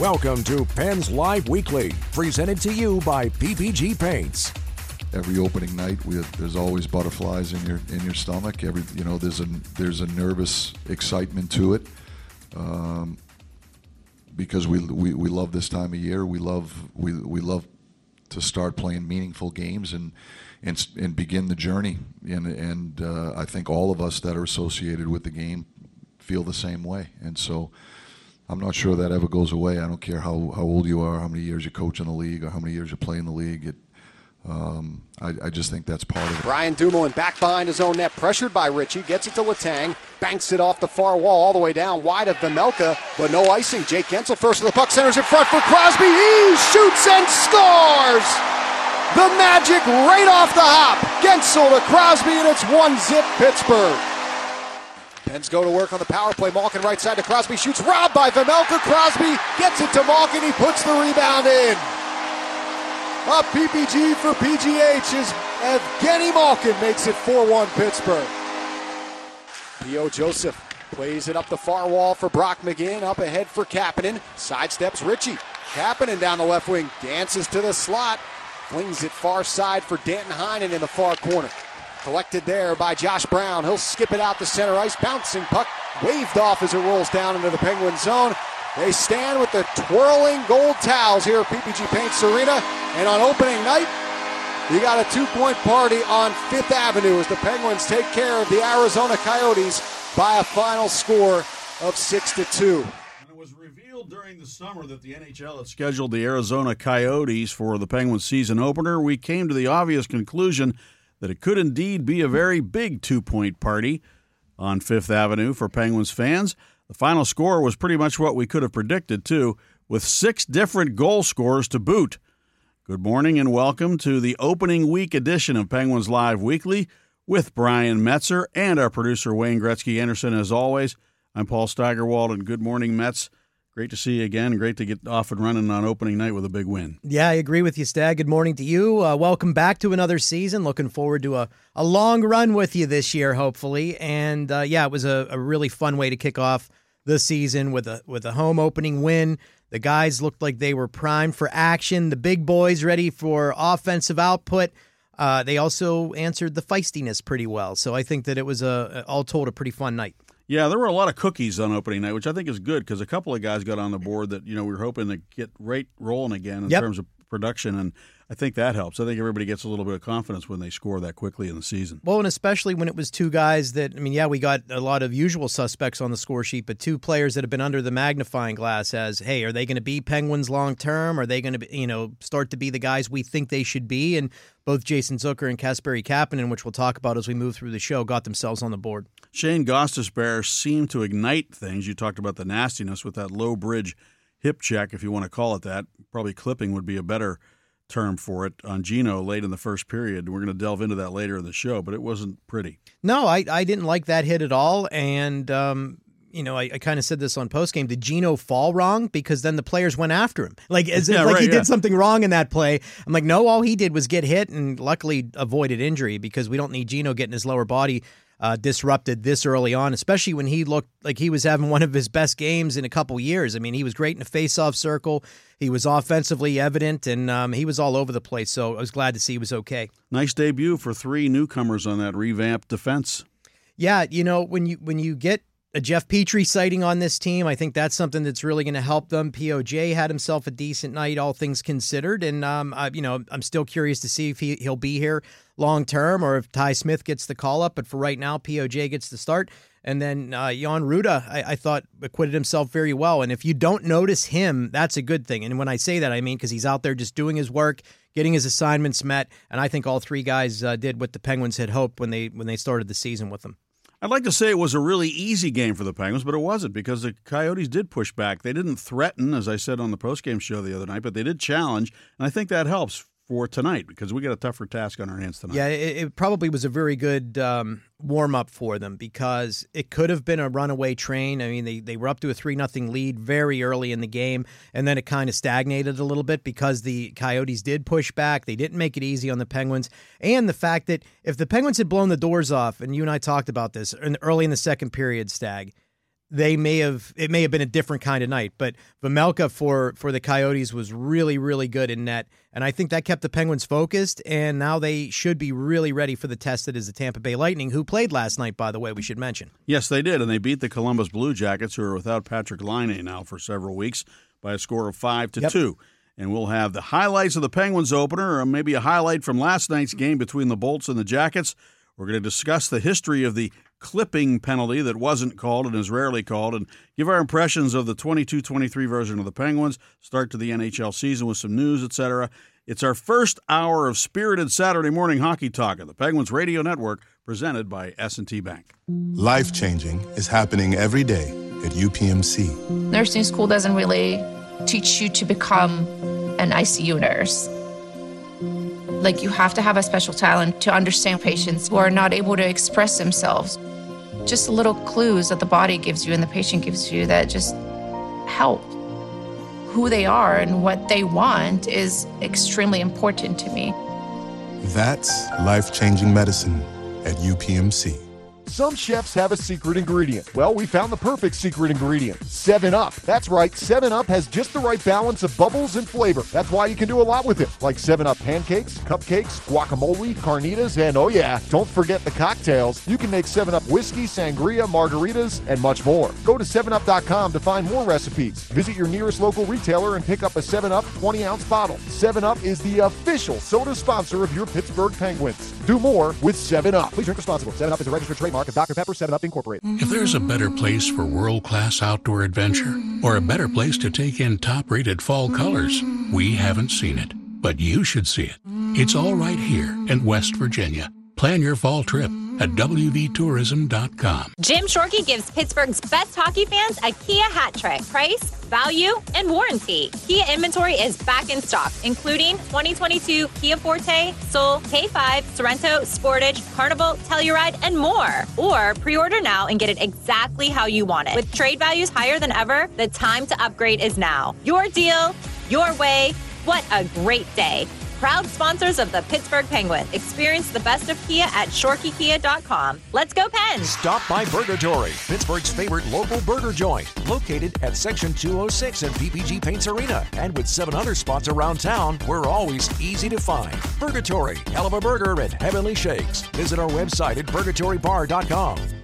Welcome to Pens Live Weekly, presented to you by PPG Paints. Every opening night, we, there's always butterflies in your in your stomach. Every you know, there's a there's a nervous excitement to it, um, because we, we we love this time of year. We love we we love to start playing meaningful games and and and begin the journey. And and uh, I think all of us that are associated with the game feel the same way. And so I'm not sure that ever goes away. I don't care how, how old you are, how many years you coach in the league, or how many years you play in the league. It, um, I, I, just think that's part of it. Brian Dumoulin back behind his own net, pressured by Ritchie, gets it to Letang, banks it off the far wall all the way down wide of Vejmelka, but no icing. Jake Guentzel first to the puck, centers in front for Crosby. He shoots and scores! The magic right off the hop. Guentzel to Crosby, and it's one zip Pittsburgh. Go to work on the power play. Malkin right side to Crosby. Shoots robbed by Vejmelka. Crosby gets it to Malkin. He puts the rebound in. Up PPG for PGH is Evgeny Malkin makes it 4-1 Pittsburgh. P.O. Joseph plays it up the far wall for Brock McGinn. Up ahead for Kapanen. Sidesteps Ritchie. Kapanen down the left wing. Dances to the slot. Flings it far side for Danton Heinen in the far corner. Collected there by Josh Brown. He'll skip it out the center ice. Bouncing puck waved off as it rolls down into the Penguin zone. They stand with the twirling gold towels here at PPG Paints Arena. And on opening night, you got a two point party on Fifth Avenue as the Penguins take care of the Arizona Coyotes by a final score of 6 to 2 it was revealed during the summer that the NHL had scheduled the Arizona Coyotes for the Penguins season opener, we came to the obvious conclusion that it could indeed be a very big two point party on Fifth Avenue for Penguins fans. The final score was pretty much what we could have predicted, too, with six different goal scorers to boot. Good morning and welcome to the opening week edition of Penguins Live Weekly with Brian Metzer and our producer Wayne Gretzky Anderson. As always, I'm Paul Steigerwald, and good morning, Mets. Great to see you again. Great to get off and running on opening night with a big win. Yeah, I agree with you, Stag. Good morning to you. Uh, welcome back to another season. Looking forward to a, a long run with you this year, hopefully. And uh, yeah, it was a, a really fun way to kick off the season with a with a home opening win. The guys looked like they were primed for action. The big boys ready for offensive output. Uh, they also answered the feistiness pretty well. So I think that it was a all told a pretty fun night. Yeah, there were a lot of cookies on opening night, which I think is good because a couple of guys got on the board that you know we were hoping to get right rolling again in yep. terms of production, and I think that helps. I think everybody gets a little bit of confidence when they score that quickly in the season. Well, and especially when it was two guys that I mean, yeah, we got a lot of usual suspects on the score sheet, but two players that have been under the magnifying glass as, hey, are they going to be Penguins long term? Are they going to, you know, start to be the guys we think they should be? And both Jason Zucker and Kasperi Kapanen, which we'll talk about as we move through the show, got themselves on the board. Shane Gostisbehere seemed to ignite things. You talked about the nastiness with that low bridge hip check, if you want to call it that. Probably clipping would be a better term for it on Gino late in the first period. We're going to delve into that later in the show, but it wasn't pretty. No, I, I didn't like that hit at all. And, um, you know, I, I kind of said this on postgame. Did Gino fall wrong? Because then the players went after him, like as yeah, if like right, he yeah. did something wrong in that play. I'm like, no, all he did was get hit and luckily avoided injury because we don't need Gino getting his lower body uh, disrupted this early on, especially when he looked like he was having one of his best games in a couple years. I mean, he was great in the faceoff circle. He was offensively evident, and um, he was all over the place. So I was glad to see he was okay. Nice debut for three newcomers on that revamped defense. Yeah, you know when you when you get a Jeff Petry sighting on this team. I think that's something that's really going to help them. POJ had himself a decent night, all things considered, and um, I, you know, I'm still curious to see if he he'll be here long term or if Ty Smith gets the call up. But for right now, POJ gets the start, and then uh, Jan Rutta, I, I thought acquitted himself very well. And if you don't notice him, that's a good thing. And when I say that, I mean because he's out there just doing his work, getting his assignments met, and I think all three guys uh, did what the Penguins had hoped when they when they started the season with him. I'd like to say it was a really easy game for the Penguins, but it wasn't because the Coyotes did push back. They didn't threaten, as I said on the postgame show the other night, but they did challenge, and I think that helps for tonight because we got a tougher task on our hands tonight. Yeah, it, it probably was a very good um, warm up for them because it could have been a runaway train. I mean, they, they were up to a 3 nothing lead very early in the game, and then it kind of stagnated a little bit because the Coyotes did push back. They didn't make it easy on the Penguins. And the fact that if the Penguins had blown the doors off, and you and I talked about this early in the second period, Stag, they may have it may have been a different kind of night. But Vejmelka for for the Coyotes was really really good in net, and I think that kept the Penguins focused. And now they should be really ready for the test that is the Tampa Bay Lightning, who played last night. By the way, we should mention. Yes, they did, and they beat the Columbus Blue Jackets, who are without Patrick Laine now for several weeks, by a score of five to Yep. two. And we'll have the highlights of the Penguins opener, or maybe a highlight from last night's game between the Bolts and the Jackets. We're going to discuss the history of the clipping penalty that wasn't called and is rarely called, and give our impressions of the 22 23 version of the Penguins, start to the NHL season with some news, etc. It's our first hour of spirited Saturday morning hockey talk on the Penguins Radio Network, presented by S&T Bank. Life changing is happening every day at UPMC. nursing school doesn't really teach you to become an ICU nurse. Like, you have to have a special talent to understand patients who are not able to express themselves. Just little clues that the body gives you and the patient gives you that just help. Who they are and what they want is extremely important to me. That's life changing medicine at UPMC. Some chefs have a secret ingredient. Well, we found the perfect secret ingredient 7 Up. That's right, 7 Up has just the right balance of bubbles and flavor. That's why you can do a lot with it, like 7 Up pancakes, cupcakes, guacamole, carnitas, and oh yeah, don't forget the cocktails. You can make 7 Up whiskey, sangria, margaritas, and much more. Go to 7up.com to find more recipes. Visit your nearest local retailer and pick up a 7 Up 20 ounce bottle. 7 Up is the official soda sponsor of your Pittsburgh Penguins. Do more with 7 Up. Please drink responsibly. 7 Up is a registered trademark of Dr. Pepper 7 Up Incorporated. If there's a better place for world class outdoor adventure, or a better place to take in top rated fall colors, we haven't seen it. But you should see it. It's all right here in West Virginia. Plan your fall trip at WVTourism.com. Jim Shorkey gives Pittsburgh's best hockey fans a Kia hat trick. Price, value, and warranty. Kia inventory is back in stock, including 2022 Kia Forte, Soul, K5, Sorento, Sportage, Carnival, Telluride, and more. Or pre-order now and get it exactly how you want it. With trade values higher than ever, the time to upgrade is now. Your deal, your way. What a great day. Proud sponsors of the Pittsburgh Penguin. Experience the best of Kia at ShorkeyKia.com. Let's go, Pens! Stop by Burgatory, Pittsburgh's favorite local burger joint, located at Section 206 in PPG Paints Arena. And with seven other spots around town, we're always easy to find. Burgatory, hell of a burger and heavenly shakes. Visit our website at burgatorybar.com.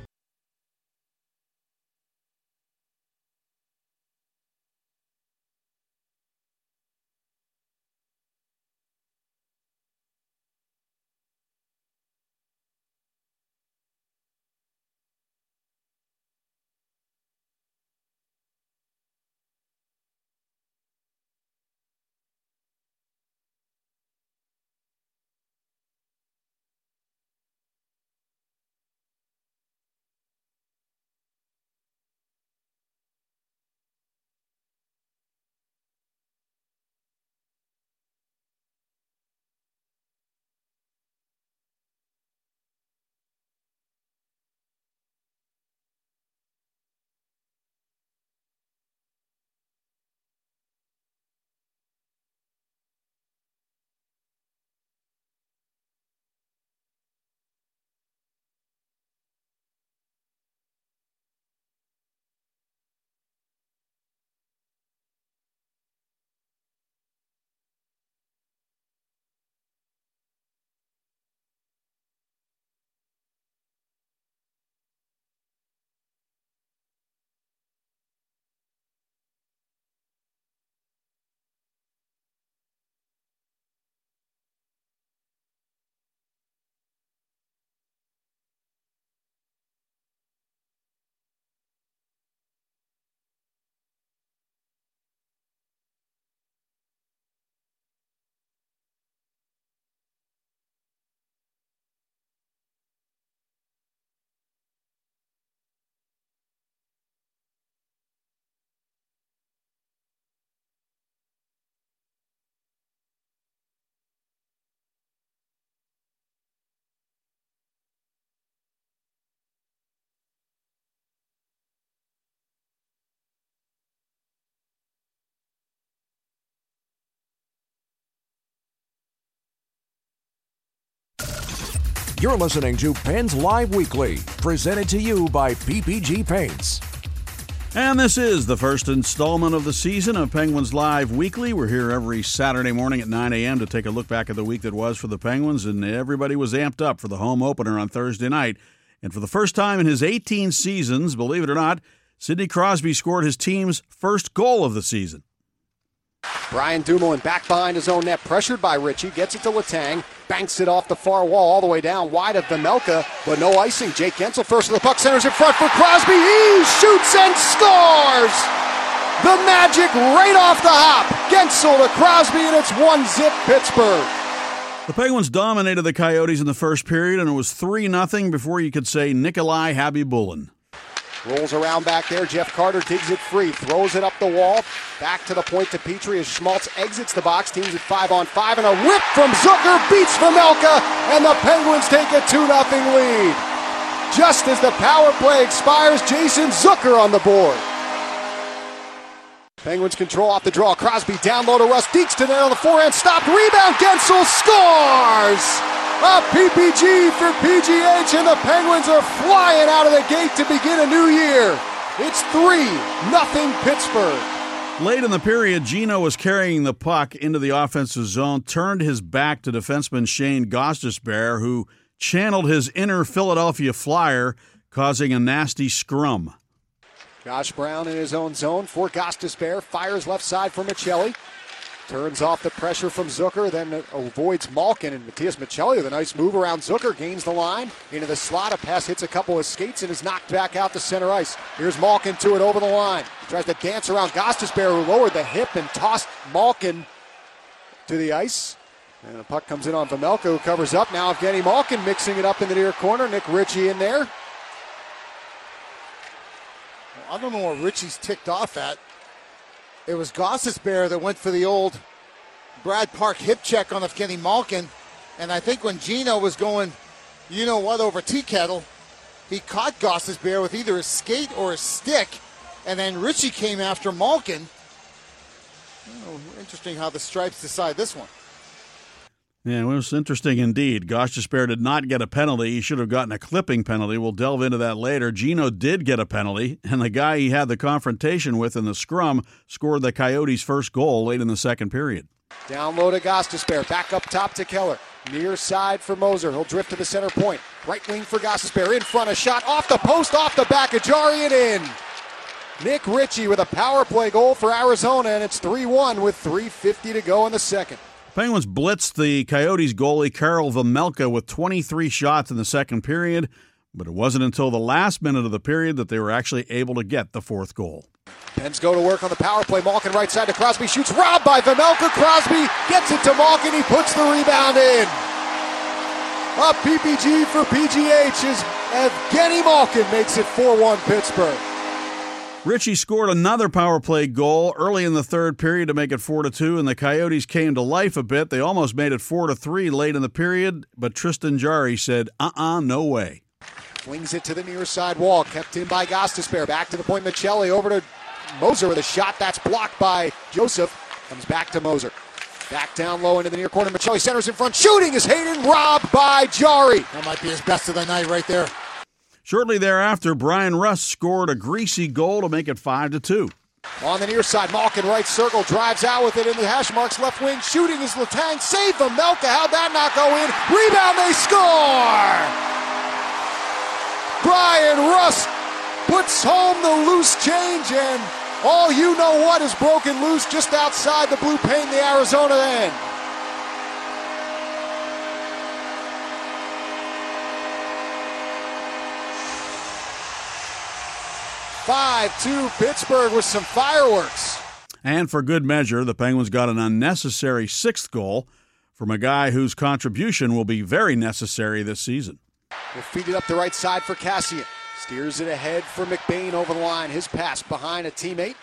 You're listening to Pens Live Weekly, presented to you by PPG Paints. And this is the first installment of the season of Penguins Live Weekly. We're here every Saturday morning at 9 a.m. to take a look back at the week that was for the Penguins, and everybody was amped up for the home opener on Thursday night. And for the first time in his 18 seasons, believe it or not, Sidney Crosby scored his team's first goal of the season. Brian Dumoulin back behind his own net, pressured by Ritchie, gets it to Letang, banks it off the far wall all the way down wide of Vejmelka, but no icing. Jake Guentzel first to the puck, centers in front for Crosby. He shoots and scores! The magic right off the hop. Guentzel to Crosby, and it's one zip Pittsburgh. The Penguins dominated the Coyotes in the first period, and it was 3 0 before you could say Nikolai Khabibulin. Rolls around back there. Jeff Carter digs it free, throws it up the wall. Back to the point to Petry as Schmaltz exits the box. Teams at five on five, and a whip from Zucker beats Vejmelka, and the Penguins take a 2 0 lead. Just as the power play expires, Jason Zucker on the board. Penguins control off the draw. Crosby down low to Rust. Deeks to net on the forehand. Stopped. Rebound. Guentzel scores! A PPG for PGH, and the Penguins are flying out of the gate to begin a new year. It's 3 nothing Pittsburgh. Late in the period, Gino was carrying the puck into the offensive zone, turned his back to defenseman Shane Gostisbehere, who channeled his inner Philadelphia Flyer, causing a nasty scrum. Josh Brown in his own zone for Gostisbehere, fires left side for Maccelli. Turns off the pressure from Zucker, then avoids Malkin. And Matias Maccelli with a nice move around Zucker, gains the line. Into the slot, a pass hits a couple of skates and is knocked back out to center ice. Here's Malkin to it over the line. Tries to dance around Gostisbehere, who lowered the hip and tossed Malkin to the ice. And the puck comes in on Vejmelka, who covers up. Now Evgeny Malkin mixing it up in the near corner. Nick Ritchie in there. I don't know what Ritchie's ticked off at. It was Gostisbehere that went for the old Brad Park hip check on Evgeny Malkin. And I think when Gino was going, you know what, over tea kettle, he caught Gostisbehere with either his skate or his stick. And then Ritchie came after Malkin. Oh, interesting how the Stripes decide this one. Yeah, it was interesting indeed. Gostisbehere did not get a penalty. He should have gotten a clipping penalty. We'll delve into that later. Gino did get a penalty, and the guy he had the confrontation with in the scrum scored the Coyotes' first goal late in the second period. Down low to Gostisbehere. Back up top to Keller. Near side for Moser. He'll drift to the center point. Right wing for Gostisbehere. In front, a shot off the post, off the back of and in. Nick Ritchie with a power play goal for Arizona, and it's 3 1 with 3.50 to go in the second. Penguins blitzed the Coyotes goalie Karel Vejmelka with 23 shots in the second period, but it wasn't until the last minute of the period that they were actually able to get the fourth goal. Pens go to work on the power play. Malkin right side to Crosby shoots. Robbed by Vejmelka. Crosby gets it to Malkin. He puts the rebound in. A PPG for PGH is Evgeny Malkin makes it 4-1 Pittsburgh. Ritchie scored another power play goal early in the third period to make it 4 to 2 and the Coyotes came to life a bit. They almost made it 4 to 3 late in the period, but Tristan Jarry said, "Uh-uh, no way." Flings it to the near side wall, kept in by Gostisbehere. Back to the point Maccelli over to Moser with a shot that's blocked by Joseph. Comes back to Moser. Back down low into the near corner. Maccelli centers in front. Shooting is Hayton, robbed by Jarry. That might be his best of the night right there. Shortly thereafter, Bryan Rust scored a greasy goal to make it 5 to 2. On the near side, Malkin right circle, drives out with it in the hash marks left wing. Shooting is Letang. Save Vejmelka. How'd that not go in? Rebound, they score! Bryan Rust puts home the loose change, and all you know what is broken loose just outside the blue paint, the Arizona end. 5 2 Pittsburgh with some fireworks. And for good measure, the Penguins got an unnecessary sixth goal from a guy whose contribution will be very necessary this season. We'll feed it up the right side for Kassian. Steers it ahead for McBain over the line. His pass behind a teammate.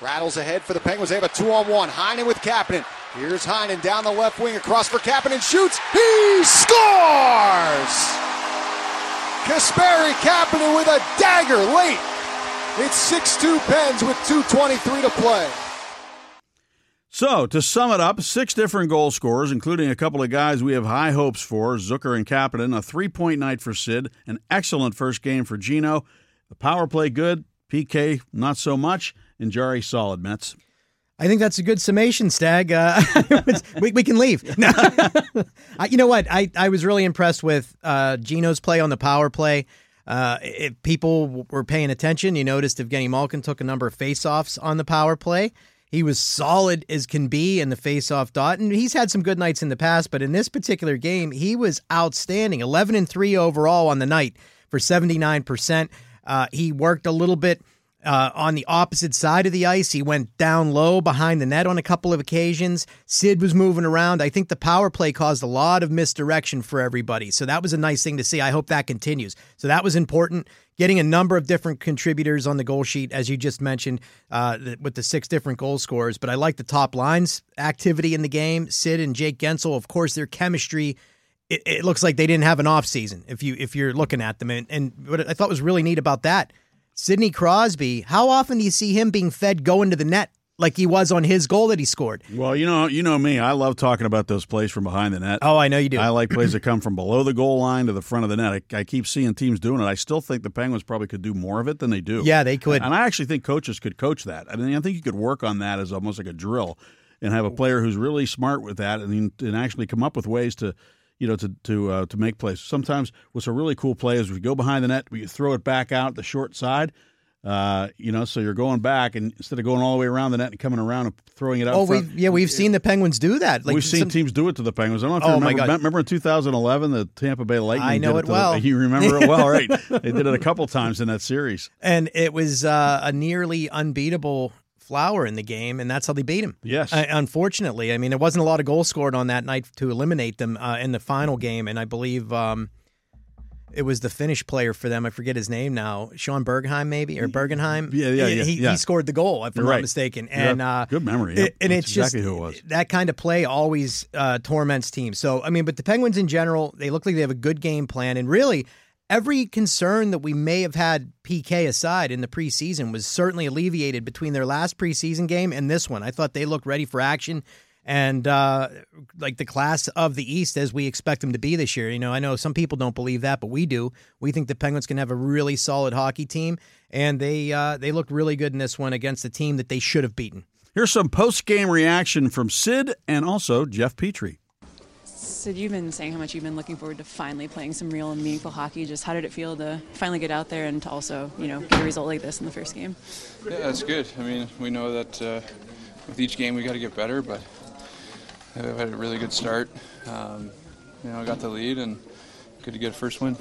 Rattles ahead for the Penguins. They have a two on one. Heinen with Kapanen. Here's Heinen down the left wing across for Kapanen. Shoots. He scores! Kasperi Kapanen with a dagger late it's 6 2 Pens with 2.23 to play. So, to sum it up, six different goal scorers, including a couple of guys we have high hopes for Zucker and Kapanen, a three point night for Sid, an excellent first game for Gino. The power play good, PK, not so much, and Jarry solid Mets. I think that's a good summation, Stag. Uh, we, we, can leave. No. you know what? I, I was really impressed with uh, Gino's play on the power play. Uh, if people were paying attention, you noticed Evgeny Malkin took a number of faceoffs on the power play. He was solid as can be in the faceoff dot, and he's had some good nights in the past. But in this particular game, he was outstanding. Eleven and three overall on the night for seventy nine percent. Uh, he worked a little bit uh, on the opposite side of the ice. He went down low behind the net on a couple of occasions. Sid was moving around. I think the power play caused a lot of misdirection for everybody. So that was a nice thing to see. I hope that continues. So that was important. Getting a number of different contributors on the goal sheet, as you just mentioned, uh, with the six different goal scorers. But I like the top lines activity in the game. Sid and Jake Guentzel, of course, their chemistry. It, it looks like they didn't have an off season if you if you're looking at them. And, and what I thought was really neat about that Sidney Crosby, how often do you see him being fed going to the net like he was on his goal that he scored? Well, you know, you know me. I love talking about those plays from behind the net. Oh, I know you do. I like plays that come from below the goal line to the front of the net. I, I, keep seeing teams doing it. I still think the Penguins probably could do more of it than they do. Yeah, they could. And I actually think coaches could coach that. I mean, I think you could work on that as almost like a drill and have a player who's really smart with that and, and actually come up with ways to – you know, to to uh, to make plays. Sometimes what's a really cool play is we go behind the net, we throw it back out the short side, uh, you know, so you're going back and instead of going all the way around the net and coming around and throwing it out. Oh, we yeah, we've seen the Penguins do that. Like we've seen some, teams do it to the Penguins. I don't know if oh you remember. Remember in 2011, the Tampa Bay Lightning. I know it, it well. The, you remember it well, right? they did it a couple times in that series, and it was uh, a nearly unbeatable Flower in the game, and that's how they beat him. Yes. Uh, unfortunately, I mean, there wasn't a lot of goals scored on that night to eliminate them uh, in the final game, and I believe. Um, it was the Finnish player for them. I forget his name now. Sean Bergheim, maybe or Bergenheim. Yeah, yeah, he, yeah. He, yeah. he scored the goal, if You're I'm right. not mistaken. And yeah. uh, good memory. Yep. and That's it's exactly just who it was. that kind of play always uh, torments teams. So I mean, but the Penguins in general, they look like they have a good game plan, and really. Every concern that we may have had PK aside in the preseason was certainly alleviated between their last preseason game and this one. I thought they looked ready for action and uh, like the class of the East as we expect them to be this year. You know, I know some people don't believe that, but we do. We think the Penguins can have a really solid hockey team, and they uh, they looked really good in this one against a team that they should have beaten. Here's some post game reaction from Sid and also Jeff Petry. Sid, you've been saying how much you've been looking forward to finally playing some real and meaningful hockey. Just how did it feel to finally get out there and to also, you know, get a result like this in the first game? Yeah, that's good. I mean, we know that uh, with each game we got to get better, but we had a really good start. Um, you know, got the lead and good to get a first win.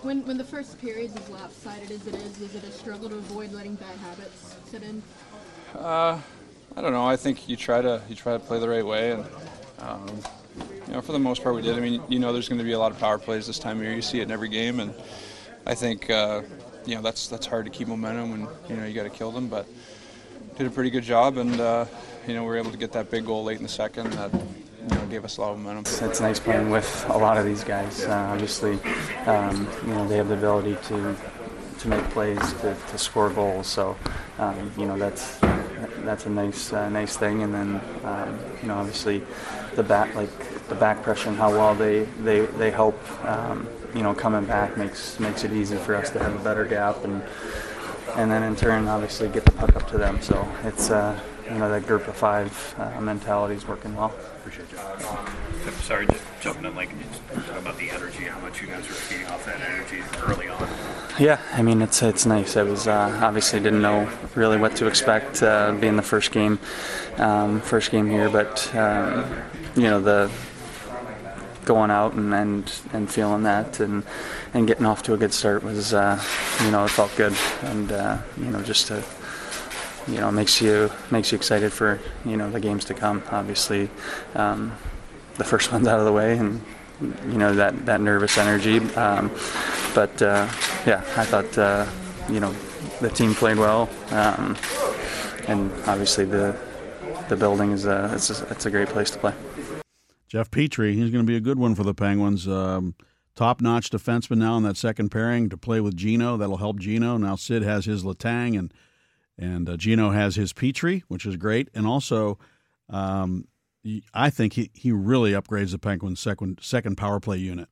When, when the first period is as lopsided as it is, is it a struggle to avoid letting bad habits sit in? Uh, I don't know. I think you try to you try to play the right way, and um, you know, for the most part, we did. I mean, you know, there's going to be a lot of power plays this time of year. You see it in every game, and I think uh, you know that's that's hard to keep momentum, and you know you got to kill them. But did a pretty good job, and uh, you know we were able to get that big goal late in the second that you know gave us a lot of momentum. It's nice playing with a lot of these guys. Uh, obviously, um, you know they have the ability to to make plays, to, to score goals. So um, you know that's that's a nice uh, nice thing. And then um, you know obviously the back like the back pressure and how well they they they help. Um, you know, coming back makes makes it easy for us to have a better gap, and and then in turn, obviously, get the puck up to them. So it's uh, you know that group of five uh, mentality is working well. Appreciate you. I'm sorry, just jumping in, like about the energy, how much you guys were feeding off that energy early on. Yeah, I mean it's it's nice. I was uh, obviously didn't know really what to expect uh, being the first game, um, first game here, but um, you know the going out and, and, and feeling that and and getting off to a good start was uh, you know it felt good and uh, you know just to you know makes you makes you excited for you know the games to come. Obviously, um, the first one's out of the way and you know that that nervous energy. Um, but uh, yeah, I thought uh, you know the team played well, um, and obviously the the building is a it's a, it's a great place to play. Jeff Petry, he's going to be a good one for the Penguins. Um, Top notch defenseman now in that second pairing to play with Gino. That'll help Gino. Now Sid has his Letang and and uh, Gino has his Petry, which is great. And also, um, I think he, he really upgrades the Penguins' second second power play unit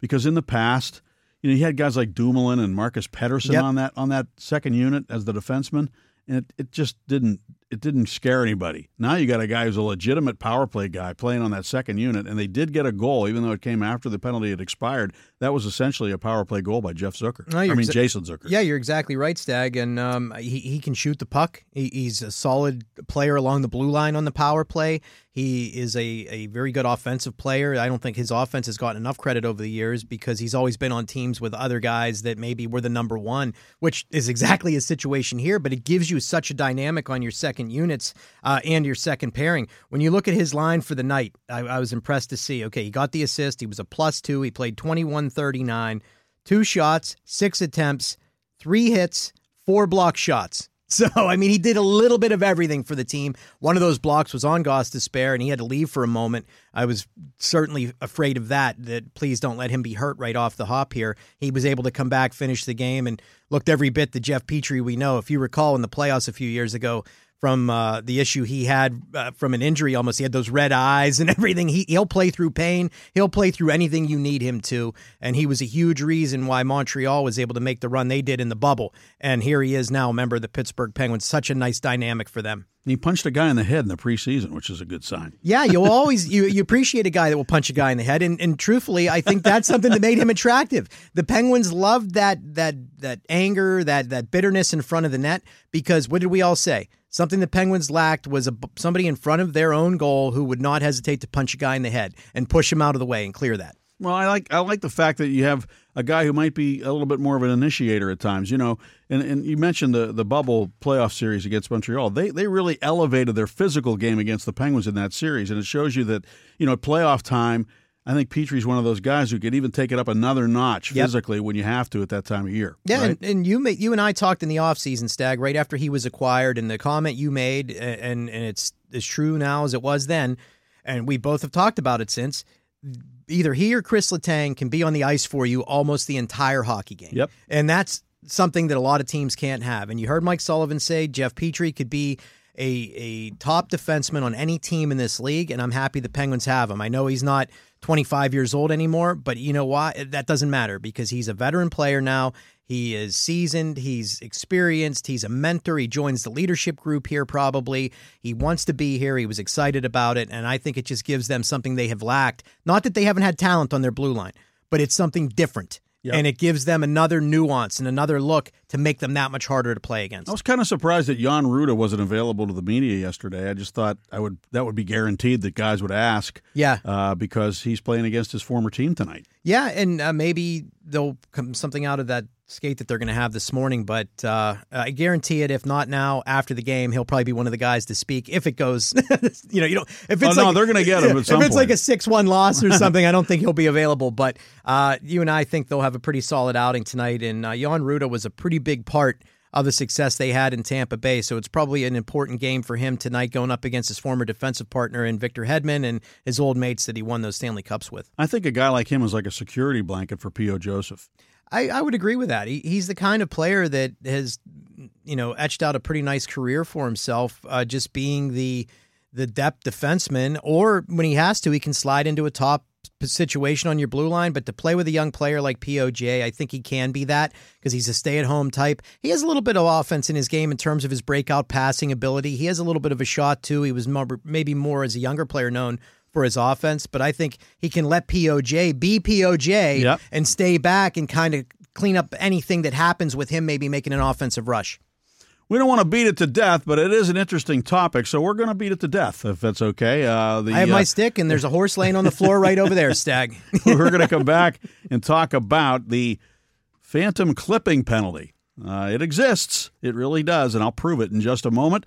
because in the past, you know, he had guys like Dumoulin and Marcus Pettersson Yep. on that on that second unit as the defenseman, and it, it just didn't it didn't scare anybody. Now you got a guy who's a legitimate power play guy playing on that second unit, and they did get a goal, even though it came after the penalty had expired. That was essentially a power play goal by Jeff Zucker. No, I mean exa- Jason Zucker. Yeah, you're exactly right, Stag. And um, he, he can shoot the puck. He, he's a solid player along the blue line on the power play. He is a, a very good offensive player. I don't think his offense has gotten enough credit over the years because he's always been on teams with other guys that maybe were the number one, which is exactly his situation here. But it gives you such a dynamic on your second units uh, and your second pairing. When you look at his line for the night, I, I was impressed to see. Okay, he got the assist. He was a plus two. He played 21 39, two shots, six attempts, three hits, four block shots. So, I mean, he did a little bit of everything for the team. One of those blocks was on Gostisbehere, and he had to leave for a moment. I was certainly afraid of that, that please don't let him be hurt right off the hop here. He was able to come back, finish the game, and looked every bit the Jeff Petry we know. If you recall in the playoffs a few years ago, from uh, the issue he had uh, from an injury. Almost, he had those red eyes and everything. He he'll play through pain. He'll play through anything you need him to. And he was a huge reason why Montreal was able to make the run they did in the bubble. And here he is now, a member of the Pittsburgh Penguins. Such a nice dynamic for them. He punched a guy in the head in the preseason, which is a good sign. Yeah, you'll always you you appreciate a guy that will punch a guy in the head, and, and truthfully, I think that's something that made him attractive. The Penguins loved that that that anger, that that bitterness in front of the net because what did we all say? Something the Penguins lacked was a, somebody in front of their own goal who would not hesitate to punch a guy in the head and push him out of the way and clear that. Well, I like I like the fact that you have a guy who might be a little bit more of an initiator at times. You know, and, and you mentioned the the bubble playoff series against Montreal. They they really elevated their physical game against the Penguins in that series, and it shows you that you know at playoff time. I think Petry's one of those guys who could even take it up another notch Yep. physically when you have to at that time of year. Yeah, right? and, and you you and I talked in the offseason, Stag, right after he was acquired, and the comment you made, and and it's as true now as it was then, and we both have talked about it since. Either he or Kris Letang can be on the ice for you almost the entire hockey game. Yep. And that's something that a lot of teams can't have. And you heard Mike Sullivan say Jeff Petry could be a a top defenseman on any team in this league, and I'm happy the Penguins have him. I know he's not 25 years old anymore, but you know why? That doesn't matter because he's a veteran player now. He is seasoned, he's experienced, he's a mentor. He joins the leadership group here probably. He wants to be here. He was excited about it, and I think it just gives them something they have lacked. Not that they haven't had talent on their blue line, but it's something different. Yep. And it gives them another nuance and another look to make them that much harder to play against. I was kind of surprised that Jan Rutta wasn't available to the media yesterday. I just thought I would that would be guaranteed that guys would ask. Yeah. uh, because he's playing against his former team tonight. Yeah, and uh, maybe there'll come something out of that skate that they're going to have this morning. But uh, I guarantee it. If not now, after the game, he'll probably be one of the guys to speak. If it goes, you know, you know, if it's Oh, no, like, they're gonna get him at if it's like a six-one loss or something, I don't think he'll be available. But uh, you and I think they'll have a pretty solid outing tonight. And uh, Jan Rutta was a pretty big part of the success they had in Tampa Bay. So it's probably an important game for him tonight, going up against his former defensive partner in Victor Hedman and his old mates that he won those Stanley Cups with. I think a guy like him is like a security blanket for P.O. Joseph. I, I would agree with that. He, he's the kind of player that has, you know, etched out a pretty nice career for himself, uh, just being the the depth defenseman. Or when he has to, he can slide into a top situation on your blue line. But to play with a young player like POJ, I think he can be that because he's a stay at home type. He has a little bit of offense in his game in terms of his breakout passing ability. He has a little bit of a shot too. He was more, maybe more as a younger player known for his offense, but I think he can let POJ be POJ Yep. and stay back and kind of clean up anything that happens with him maybe making an offensive rush. We don't want to beat it to death, but it is an interesting topic, so we're going to beat it to death if that's okay. Uh, the, I have my uh, stick and there's a horse laying on the floor right over there, Stag. we're going to come back and talk about the phantom clipping penalty. Uh, it exists. It really does, and I'll prove it in just a moment.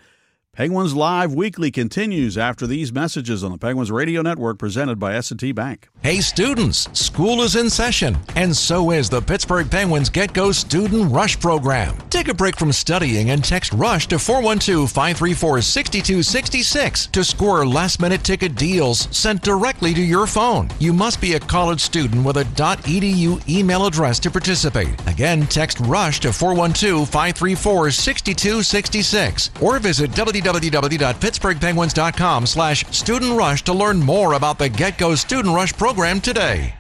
Penguins Live Weekly continues after these messages on the Penguins Radio Network presented by S&T Bank. Hey students, school is in session, and so is the Pittsburgh Penguins Get Go Student Rush program. Take a break from studying and text RUSH to 412-534-6266 to score last-minute ticket deals sent directly to your phone. You must be a college student with a .edu email address to participate. Again, text RUSH to 412-534-6266 or visit www.pittsburghpenguins.com slash student rush to learn more about the Get Go Student Rush program today.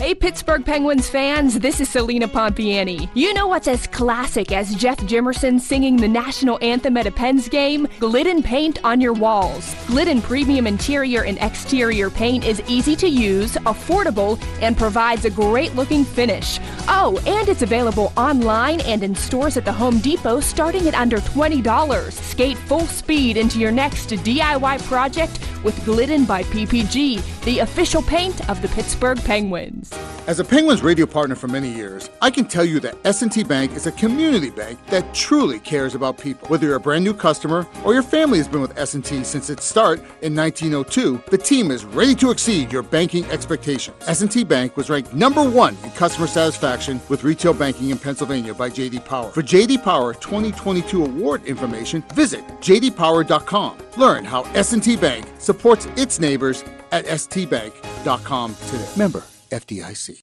Hey, Pittsburgh Penguins fans, this is Celina Pompeani. You know what's as classic as Jeff Jimerson singing the national anthem at a Pens game? Glidden paint on your walls. Glidden premium interior and exterior paint is easy to use, affordable, and provides a great looking finish. Oh, and it's available online and in stores at the Home Depot starting at under $20. Skate full speed into your next DIY project with Glidden by PPG, the official paint of the Pittsburgh Penguins. As a Penguins radio partner for many years, I can tell you that S&T Bank is a community bank that truly cares about people. Whether you're a brand new customer or your family has been with S&T since its start in 1902, the team is ready to exceed your banking expectations. S&T Bank was ranked number 1 in customer satisfaction with retail banking in Pennsylvania by JD Power. For JD Power 2022 award information, visit jdpower.com. Learn how S&T Bank supports its neighbors at stbank.com today. Member FDIC.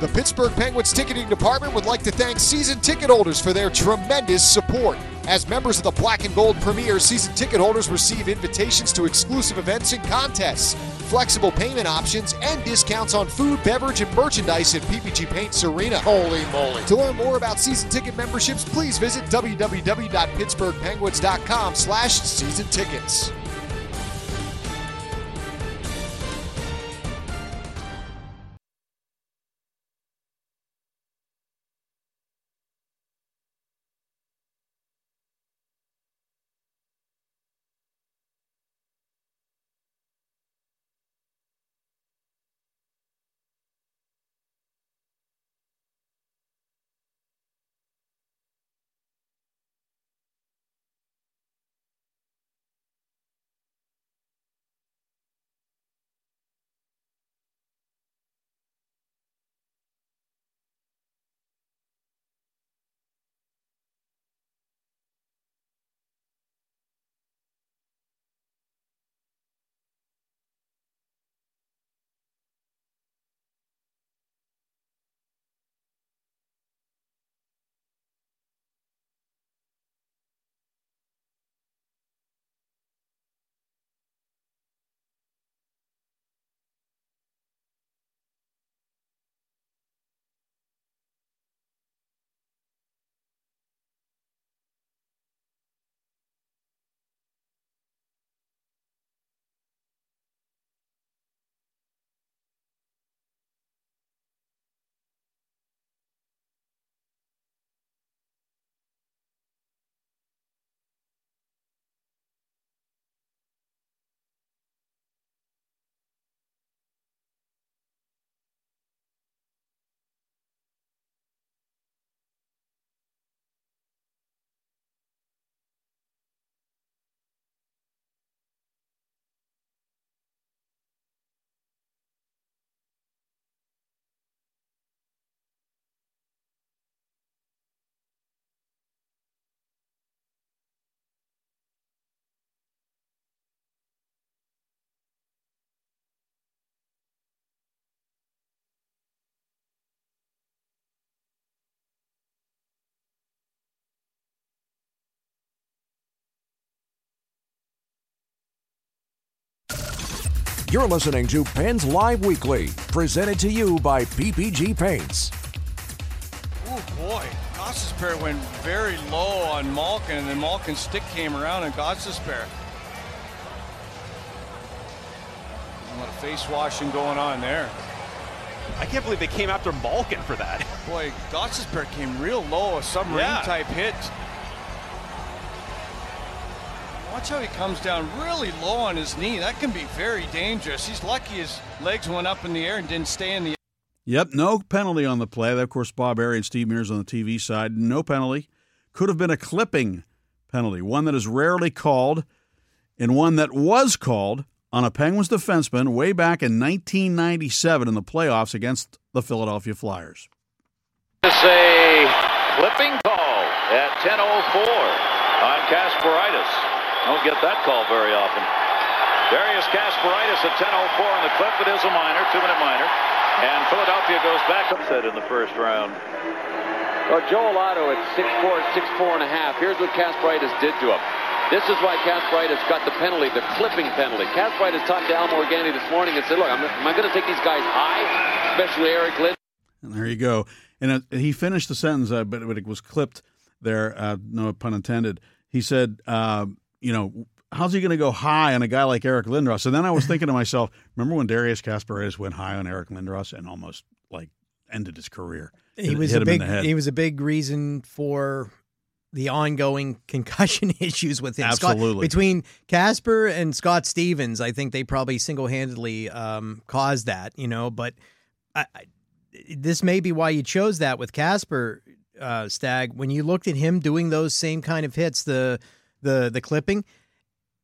The Pittsburgh Penguins ticketing department would like to thank season ticket holders for their tremendous support. As members of the Black and Gold Premier, season ticket holders receive invitations to exclusive events and contests, flexible payment options, and discounts on food, beverage, and merchandise at PPG Paints Arena. Holy moly! To learn more about season ticket memberships, please visit www.pittsburghpenguins.com slash season tickets. You're listening to Pens Live Weekly, presented to you by PPG Paints. Oh boy, Gostisbehere went very low on Malkin, and then Malkin's stick came around and Gostisbehere. A lot of face washing going on there. I can't believe they came after Malkin for that. Boy, Gostisbehere came real low, a submarine Yeah. type hit. Watch how he comes down really low on his knee. That can be very dangerous. He's lucky his legs went up in the air and didn't stay in the Yep, no penalty on the play. Of course, Bob Errey and Steve Mears on the TV side. No penalty. Could have been a clipping penalty, one that is rarely called, and one that was called on a Penguins defenseman way back in 1997 in the playoffs against the Philadelphia Flyers. It's a clipping call at 10.04 on Kasparaitis. Don't get that call very often. Darius Kasparaitis at 10.04 on the clip. It is a minor, two-minute minor. And Philadelphia goes back upset in the first round. Well, Joel Otto at 6'4", 6'4 and a half. Here's what Kasparaitis did to him. This is why Kasparaitis got the penalty, the clipping penalty. Kasparaitis talked to Al Morganti this morning and said, look, I'm, am I going to take these guys high, especially Eric Lind? And there you go. And it, he finished the sentence, uh, but, but it was clipped there, uh, no pun intended. He said, uh, you know, how's he going to go high on a guy like Eric Lindros? And then I was thinking to myself, remember when Darius Kasparaitis went high on Eric Lindros and almost like ended his career? He was a big he was a big reason for the ongoing concussion issues with him. Scott- Absolutely. between Casper and Scott Stevens, I think they probably single handedly um, caused that. You know, but I, I, this may be why you chose that with Casper uh, Stag. When you looked at him doing those same kind of hits, the the the clipping.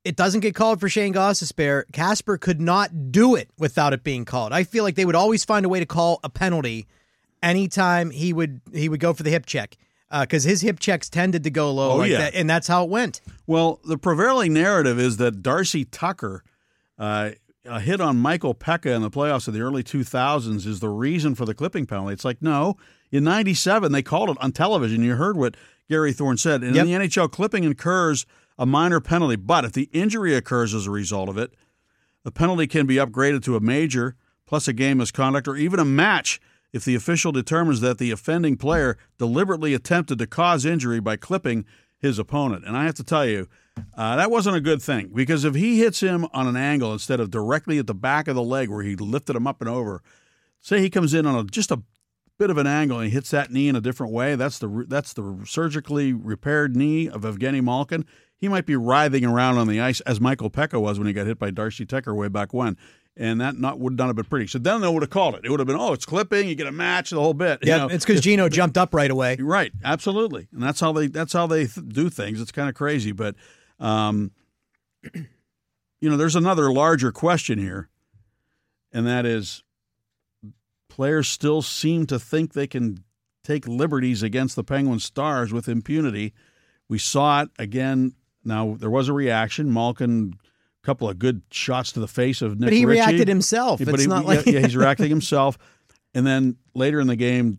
It doesn't get called for Shane Gostisbehere. Casper could not do it without it being called. I feel like they would always find a way to call a penalty anytime he would he would go for the hip check because his hip checks tended to go low Oh, like yeah. that, and that's how it went. Well, the prevailing narrative is that Darcy Tucker, uh, a hit on Michael Peca in the playoffs of the early 2000s, is the reason for the clipping penalty. It's like, no. In 97, they called it on television. You heard what Gary Thorne said. And Yep. in the NHL, clipping incurs a minor penalty. But if the injury occurs as a result of it, the penalty can be upgraded to a major, plus a game misconduct, or even a match if the official determines that the offending player deliberately attempted to cause injury by clipping his opponent. And I have to tell you, uh, that wasn't a good thing because if he hits him on an angle instead of directly at the back of the leg where he lifted him up and over, say he comes in on a, just a bit of an angle and he hits that knee in a different way. That's the that's the surgically repaired knee of Evgeny Malkin. He might be writhing around on the ice as Michael Peca was when he got hit by Darcy Tucker way back when, and that not would not have been pretty. So then they would have called it. It would have been oh, it's clipping. You get a match, the whole bit. you Yeah, know. it's because Gino jumped up right away. Right, absolutely, and that's how they that's how they th- do things. It's kind of crazy, but um, you know, there's another larger question here, and that is, players still seem to think they can take liberties against the Penguin Stars with impunity. We saw it again. Now there was a reaction. Malkin, a couple of good shots to the face of Nick. But he Ritchie. reacted himself. Yeah, but It's he- not yeah, like- yeah, he's reacting himself. And then later in the game,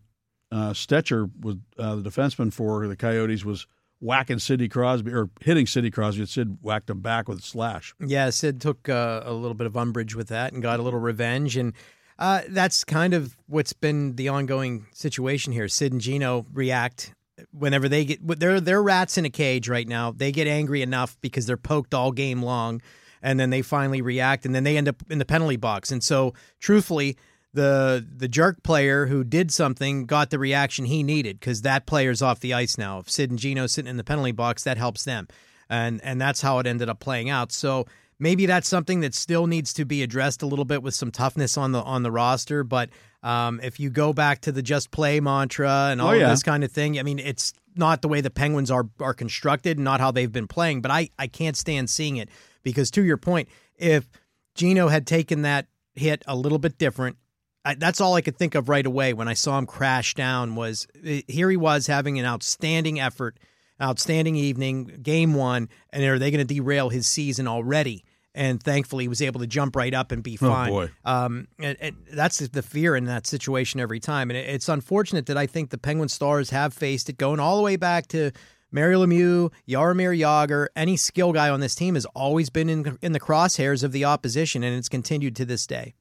uh, Stecher was uh, the defenseman for the Coyotes was whacking Sidney Crosby or hitting Sidney Crosby. and Sid whacked him back with a slash. Yeah, Sid took uh, a little bit of umbrage with that and got a little revenge, and uh, that's kind of what's been the ongoing situation here. Sid and Gino react whenever they get they're they're rats in a cage right now. They get angry enough because they're poked all game long, and then they finally react, and then they end up in the penalty box. And so, truthfully. The the jerk player who did something got the reaction he needed because that player's off the ice now. If Sid and Gino sitting in the penalty box, that helps them and and that's how it ended up playing out. So maybe that's something that still needs to be addressed a little bit with some toughness on the on the roster. But um, if you go back to the just play mantra and all Oh, of yeah. this kind of thing, I mean, it's not the way the Penguins are are constructed, not how they've been playing. But I I can't stand seeing it because to your point, if Gino had taken that hit a little bit different. I, that's all I could think of right away when I saw him crash down. Was eh, here he was having an outstanding effort, outstanding evening, game one, and are they going to derail his season already? And thankfully, he was able to jump right up and be fine. Oh, boy. Um, and, and that's the fear in that situation every time. And it, it's unfortunate that I think the Penguin Stars have faced it going all the way back to Mario Lemieux, Jaromir Jagr. Any skill guy on this team has always been in in the crosshairs of the opposition, and it's continued to this day.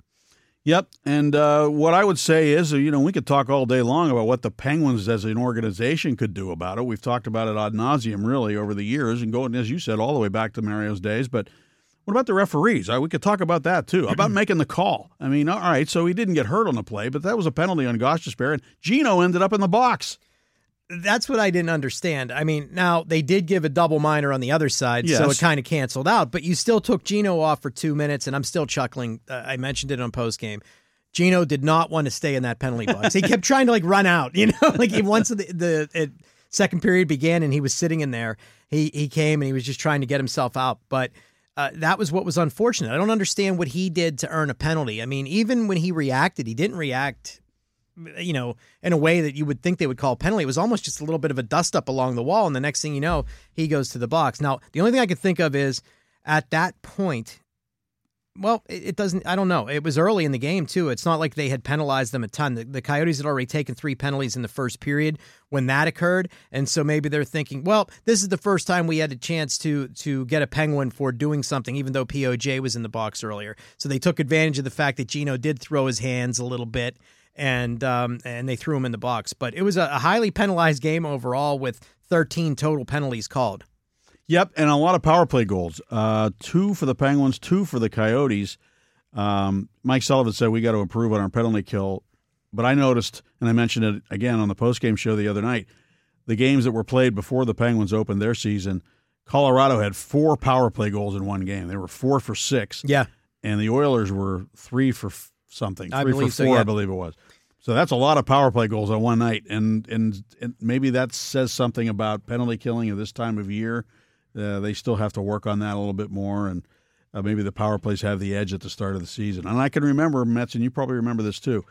Yep. And uh, what I would say is, you know, we could talk all day long about what the Penguins as an organization could do about it. We've talked about it ad nauseum, really, over the years, and going, as you said, all the way back to Mario's days. But what about the referees? Uh, we could talk about that too. About making the call. I mean, all right, so he didn't get hurt on the play, but that was a penalty on Gosh and Gino ended up in the box. That's what I didn't understand. I mean, now they did give a double minor on the other side, so it kind of canceled out. But you still took Gino off for two minutes, and I'm still chuckling. Uh, I mentioned it on post game. Gino did not want to stay in that penalty box. he kept trying to like run out. You know, like he once the the it, second period began and he was sitting in there. He he came and he was just trying to get himself out, but. Uh, that was what was unfortunate. I don't understand what he did to earn a penalty. I mean, even when he reacted, he didn't react you know, in a way that you would think they would call a penalty. It was almost just a little bit of a dust up along the wall, and the next thing you know, he goes to the box. Now, the only thing I could think of is at that point, Well, it, doesn't. I don't know. It was early in the game too. It's not like they had penalized them a ton. The, the, Coyotes had already taken three penalties in the first period when that occurred, and so maybe they're thinking, well, this is the first time we had a chance to to get a penguin for doing something, even though POJ was in the box earlier. So they took advantage of the fact that Gino did throw his hands a little bit. And um, and they threw him in the box, but it was a highly penalized game overall with 13 total penalties called. Yep, and a lot of power play goals. Uh, two for the Penguins, two for the Coyotes. Um, Mike Sullivan said we got to improve on our penalty kill, but I noticed, and I mentioned it again on the postgame show the other night, the games that were played before the Penguins opened their season. Colorado had four power play goals in one game. They were four for six. Yeah, and the Oilers were three for f- something. Three I believe for four, so, yeah. I believe it was. So that's a lot of power play goals on one night, and, and and maybe that says something about penalty killing at this time of year. Uh, they still have to work on that a little bit more, and uh, maybe the power plays have the edge at the start of the season. And I can remember, Mets, and you probably remember this too.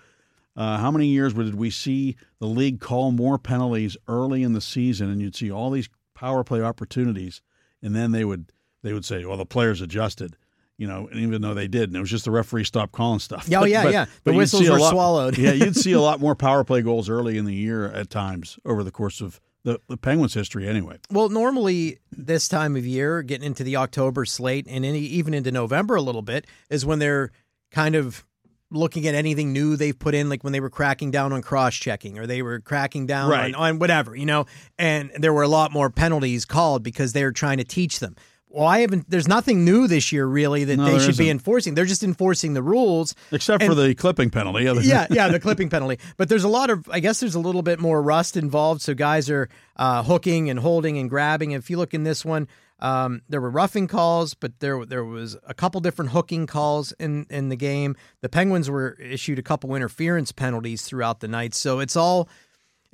Uh, how many years did we see the league call more penalties early in the season, and you'd see all these power play opportunities, and then they would they would say, "Well, the players adjusted." You know, and even though they did, and it was just the referee stopped calling stuff. Oh, yeah, yeah. The you'd whistles were lot- swallowed. yeah, you'd see a lot more power play goals early in the year at times over the course of the, the Penguins' history, anyway. Well, normally this time of year, getting into the October slate and any, even into November a little bit, is when they're kind of looking at anything new they've put in, like when they were cracking down on cross checking or they were cracking down Right. on, on whatever, you know, and there were a lot more penalties called because they were trying to teach them. Well, I haven't. There's nothing new this year, really, that No, they should be isn't. enforcing. They're just enforcing the rules, Except for the clipping penalty. Yeah, yeah, the clipping penalty. But there's a lot of, I guess, there's a little bit more rust involved. So guys are uh, hooking and holding and grabbing. If you look in this one, um, there were roughing calls, but there there was a couple different hooking calls in in the game. The Penguins were issued a couple interference penalties throughout the night. So it's all.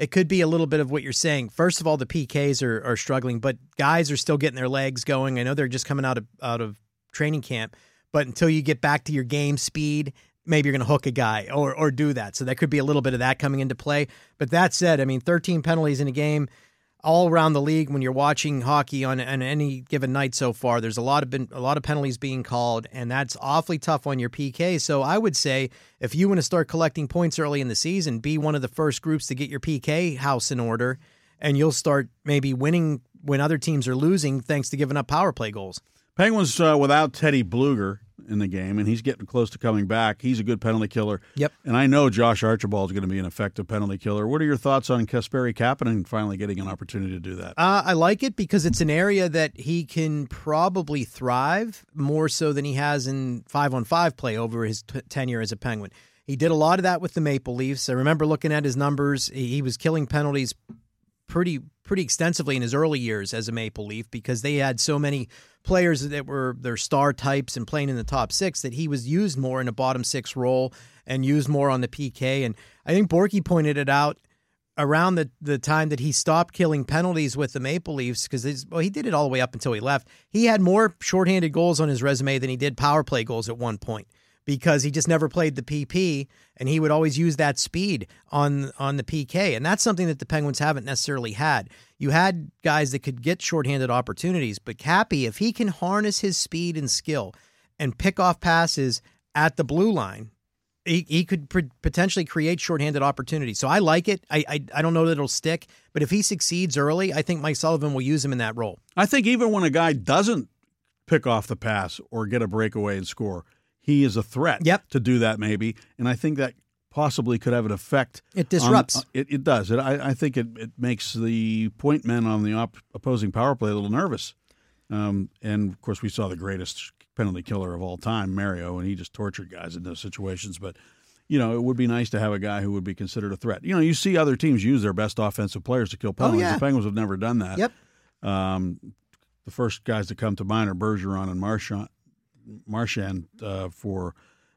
It could be a little bit of what you're saying. First of all, the PKs are, are struggling, but guys are still getting their legs going. I know they're just coming out of out of training camp, but until you get back to your game speed, maybe you're going to hook a guy or or do that. So that could be a little bit of that coming into play. But that said, I mean, 13 penalties in a game all around the league when you're watching hockey on, on any given night so far. There's a lot of been a lot of penalties being called, and that's awfully tough on your PK. So I would say if you want to start collecting points early in the season, be one of the first groups to get your PK house in order, and you'll start maybe winning when other teams are losing thanks to giving up power play goals. Penguins uh, without Teddy Blueger in the game, and he's getting close to coming back. He's a good penalty killer. Yep. And I know Josh Archibald is going to be an effective penalty killer. What are your thoughts on Kasperi Kapanen finally getting an opportunity to do that? Uh, I like it because it's an area that he can probably thrive more so than he has in five on five play over his t- tenure as a Penguin. He did a lot of that with the Maple Leafs. I remember looking at his numbers. He he was killing penalties pretty pretty extensively in his early years as a Maple Leaf because they had so many players that were their star types and playing in the top six that he was used more in a bottom six role and used more on the PK. And I think Borky pointed it out around the, the time that he stopped killing penalties with the Maple Leafs because well, he did it all the way up until he left. He had more shorthanded goals on his resume than he did power play goals at one point because he just never played the PP and he would always use that speed on on the PK and that's something that the Penguins haven't necessarily had. You had guys that could get shorthanded opportunities, but Cappy if he can harness his speed and skill and pick off passes at the blue line, he, he could p- potentially create shorthanded opportunities. So I like it. I, I I don't know that it'll stick, but if he succeeds early, I think Mike Sullivan will use him in that role. I think even when a guy doesn't pick off the pass or get a breakaway and score, he is a threat Yep. to do that maybe. And I think that possibly could have an effect. It on- disrupts. uh, it, it does. It, I, I think it, it makes the point men on the op- opposing power play a little nervous. Um, and of course, we saw the greatest penalty killer of all time, Mario, and he just tortured guys in those situations. But you know, it would be nice to have a guy who would be considered a threat. You know, you see other teams use their best offensive players to kill penalties. Oh, yeah. The Penguins have never done that. Yep. Um, the first guys to come to mind are Bergeron and Marchand, Marchand uh, for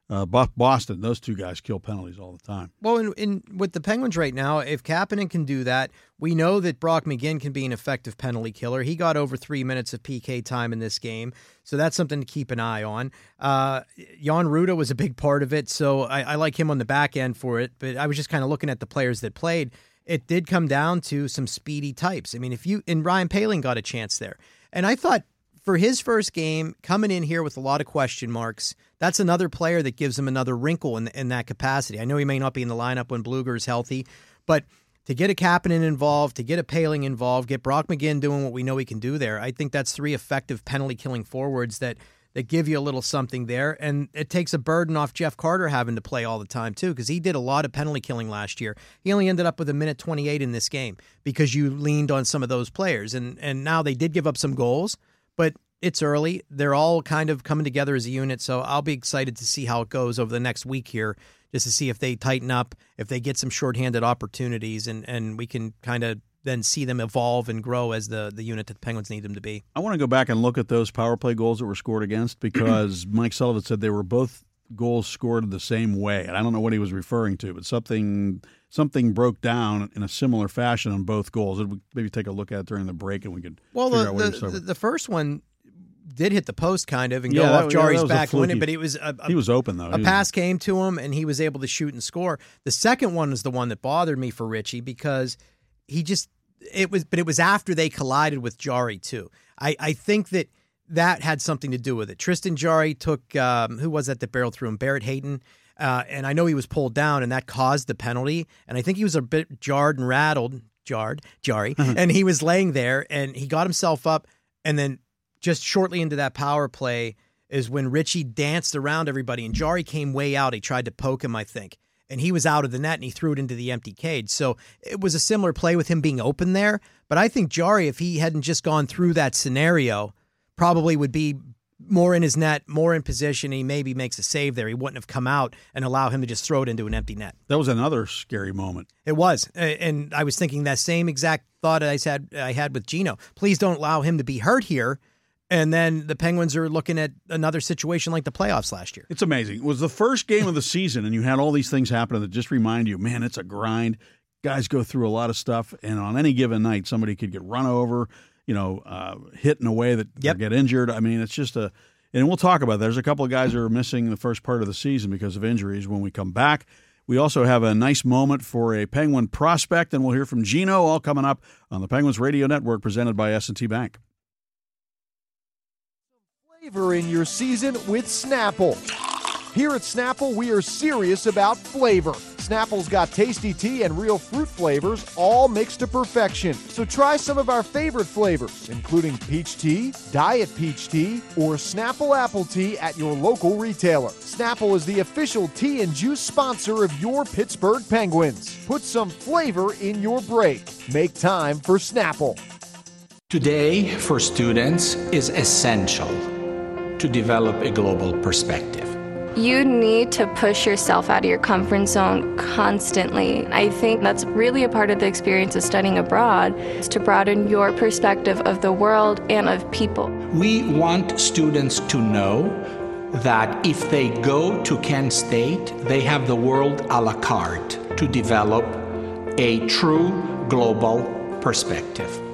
uh, Boston. Those two guys kill penalties all the time. Well, in, in with the Penguins right now, if Kapanen can do that, we know that Brock McGinn can be an effective penalty killer. He got over three minutes of PK time in this game, so that's something to keep an eye on. Uh, Jan Rutta was a big part of it, so I, I like him on the back end for it. But I was just kind of looking at the players that played. It did come down to some speedy types. I mean, if you and Ryan Poehling got a chance there, and I thought for his first game, coming in here with a lot of question marks, that's another player that gives him another wrinkle in, in that capacity. I know he may not be in the lineup when Blueger is healthy, but to get a Kapanen involved, to get a Poehling involved, get Brock McGinn doing what we know he can do there, I think that's three effective penalty killing forwards that that give you a little something there. And it takes a burden off Jeff Carter having to play all the time, too, because he did a lot of penalty killing last year. He only ended up with a minute 28 in this game because you leaned on some of those players. And, and now they did give up some goals, but it's early. They're all kind of coming together as a unit. So I'll be excited to see how it goes over the next week here, just to see if they tighten up, if they get some shorthanded opportunities, and, and we can kind of then see them evolve and grow as the the unit that the Penguins need them to be. I want to go back and look at those power play goals that were scored against because Mike Sullivan said they were both goals scored the same way, and I don't know what he was referring to, but something something broke down in a similar fashion on both goals. Maybe take a look at it during the break, and we could well the, the, the, first one did hit the post kind of and yeah, go off Jarry's yeah, back winning, but it was a, a, he was open though. A pass came to him and he was able to shoot and score. The second one is the one that bothered me for Ritchie because he just it was, but it was after they collided with Jari too. I, I think that that had something to do with it. Tristan Jarry took um, who was that that barreled through him? Barrett Hayton. Uh, and I know he was pulled down, and that caused the penalty. And I think he was a bit jarred and rattled, jarred, Jarry, and he was laying there, and he got himself up, and then just shortly into that power play is when Ritchie danced around everybody, and Jarry came way out. He tried to poke him, I think, and he was out of the net and he threw it into the empty cage. So it was a similar play with him being open there. But I think Jarry, if he hadn't just gone through that scenario, probably would be more in his net, more in position. He maybe makes a save there. He wouldn't have come out and allow him to just throw it into an empty net. That was another scary moment. It was, and I was thinking that same exact thought I had I had with Gino. Please don't allow him to be hurt here and then the Penguins are looking at another situation like the playoffs last year. It's amazing. It was the first game of the season, and you had all these things happening that just remind you, man, it's a grind. Guys go through a lot of stuff, and on any given night, somebody could get run over, you know, uh, hit in a way that yep. get injured. I mean, it's just a, and we'll talk about that. There's a couple of guys who are missing the first part of the season because of injuries. When we come back, we also have a nice moment for a Penguin prospect, and we'll hear from Gino, all coming up on the Penguins Radio Network, presented by S&T Bank flavor in your season with Snapple. Here at Snapple, we are serious about flavor. Snapple's got tasty tea and real fruit flavors, all mixed to perfection. So try some of our favorite flavors, including peach tea, diet peach tea, or Snapple apple tea at your local retailer. Snapple is the official tea and juice sponsor of your Pittsburgh Penguins. Put some flavor in your break. Make time for Snapple. Today, for students, is essential to develop a global perspective. You need to push yourself out of your comfort zone constantly. I think that's really a part of the experience of studying abroad, is to broaden your perspective of the world and of people. We want students to know that if they go to Kent State, they have the world a la carte to develop a true global perspective.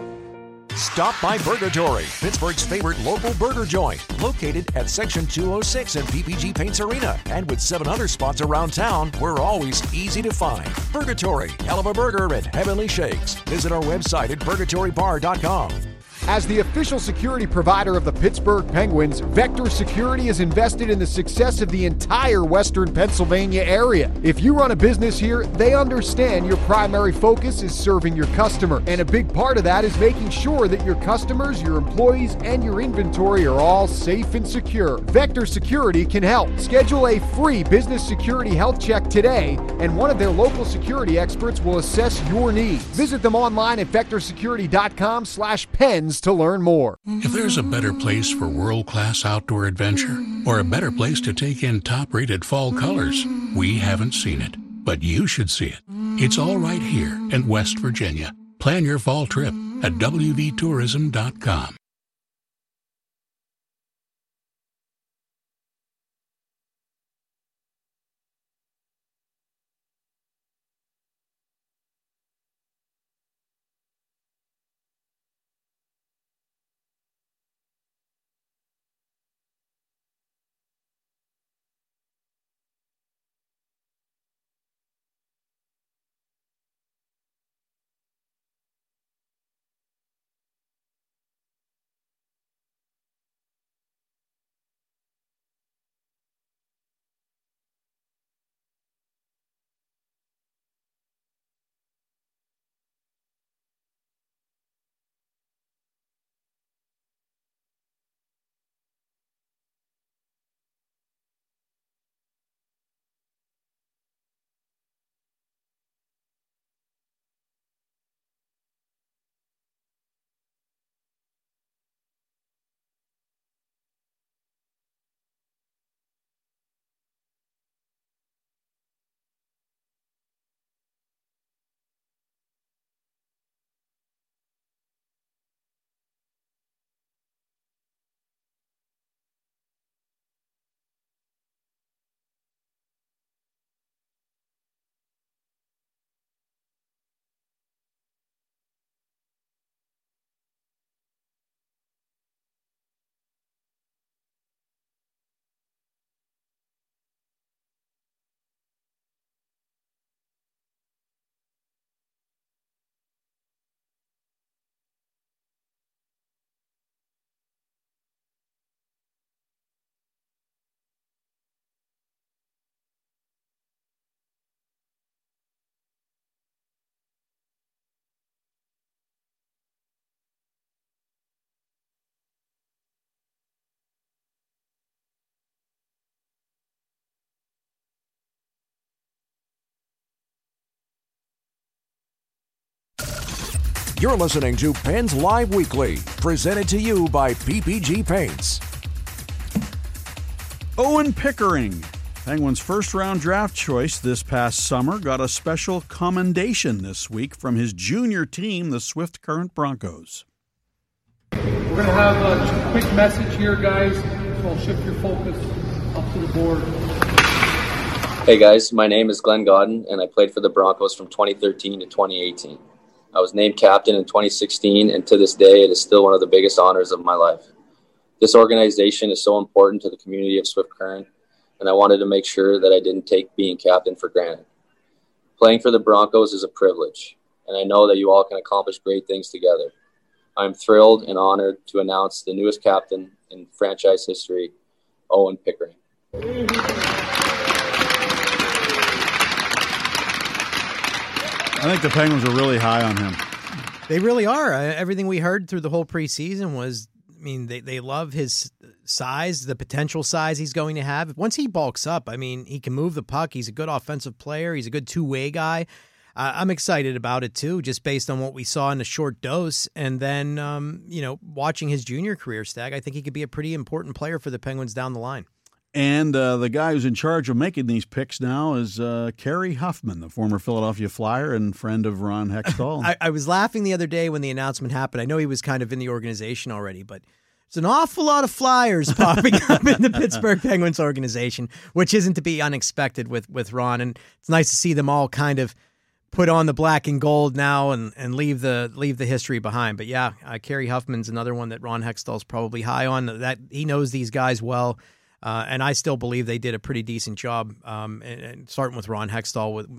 Stop by Burgatory, Pittsburgh's favorite local burger joint, located at Section 206 at PPG Paints Arena. And with seven other spots around town, we're always easy to find. Burgatory, hell of a burger and heavenly shakes. Visit our website at burgatorybar.com. As the official security provider of the Pittsburgh Penguins, Vector Security is invested in the success of the entire Western Pennsylvania area. If you run a business here, they understand your primary focus is serving your customer. And a big part of that is making sure that your customers, your employees, and your inventory are all safe and secure. Vector Security can help. Schedule a free business security health check today, and one of their local security experts will assess your needs. Visit them online at vectorsecurity.com to learn more. If there's a better place for world class outdoor adventure, or a better place to take in top rated fall colors, we haven't seen it. But you should see it. It's all right here in West Virginia. Plan your fall trip at WVTourism.com. You're listening to Pens Live Weekly, presented to you by PPG Paints. Owen Pickering, Penguins' first round draft choice this past summer, got a special commendation this week from his junior team, the Swift Current Broncos. We're going to have a quick message here, guys. So I'll shift your focus up to the board. Hey guys, my name is Glenn Gawdin, and I played for the Broncos from 2013 to 2018. I was named captain in 2016, and to this day, it is still one of the biggest honors of my life. This organization is so important to the community of Swift Current, and I wanted to make sure that I didn't take being captain for granted. Playing for the Broncos is a privilege, and I know that you all can accomplish great things together. I'm thrilled and honored to announce the newest captain in franchise history, Owen Pickering. I think the Penguins are really high on him. They really are. Everything we heard through the whole preseason was, I mean, they, they love his size, the potential size he's going to have. Once he bulks up, I mean, he can move the puck. He's a good offensive player. He's a good two way guy. Uh, I'm excited about it too, just based on what we saw in a short dose. And then, um, you know, watching his junior career stag, I think he could be a pretty important player for the Penguins down the line. And uh, the guy who's in charge of making these picks now is uh, Kerry Huffman, the former Philadelphia Flyer and friend of Ron Hextall. I, I, was laughing the other day when the announcement happened. I know he was kind of in the organization already, but it's an awful lot of Flyers popping up in the Pittsburgh Penguins organization, which isn't to be unexpected with with Ron. And it's nice to see them all kind of put on the black and gold now and, and leave the leave the history behind. But yeah, uh, Kerry Huffman's another one that Ron Hextall's probably high on. That he knows these guys well. Uh, and I still believe they did a pretty decent job. Um, and, and, starting with Ron Hextall with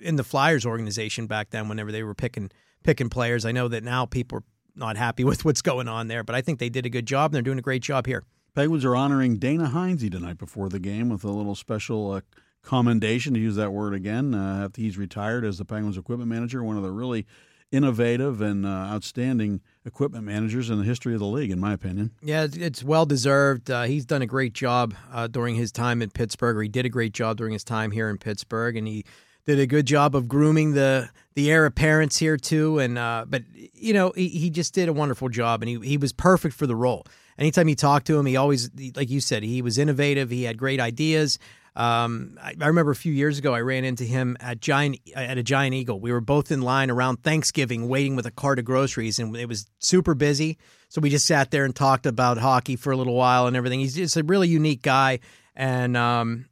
in the Flyers organization back then, whenever they were picking picking players, I know that now people are not happy with what's going on there, but I think they did a good job. and They're doing a great job here. Penguins are honoring Dana Heinze tonight before the game with a little special uh, commendation, to use that word again, uh, after he's retired as the Penguins equipment manager, one of the really innovative and uh, outstanding equipment managers in the history of the league, in my opinion. Yeah, it's well deserved. Uh, he's done a great job uh, during his time in Pittsburgh, or he did a great job during his time here in Pittsburgh, and he did a good job of grooming the the heir apparents here too. And uh, but you know, he, he just did a wonderful job, and he he was perfect for the role. Anytime you talk to him, he always, like you said, he was innovative. He had great ideas. Um, I, I, remember a few years ago, I ran into him at Giant at a Giant Eagle. We were both in line around Thanksgiving, waiting with a cart of groceries, and it was super busy. So we just sat there and talked about hockey for a little while and everything. He's just a really unique guy, and um,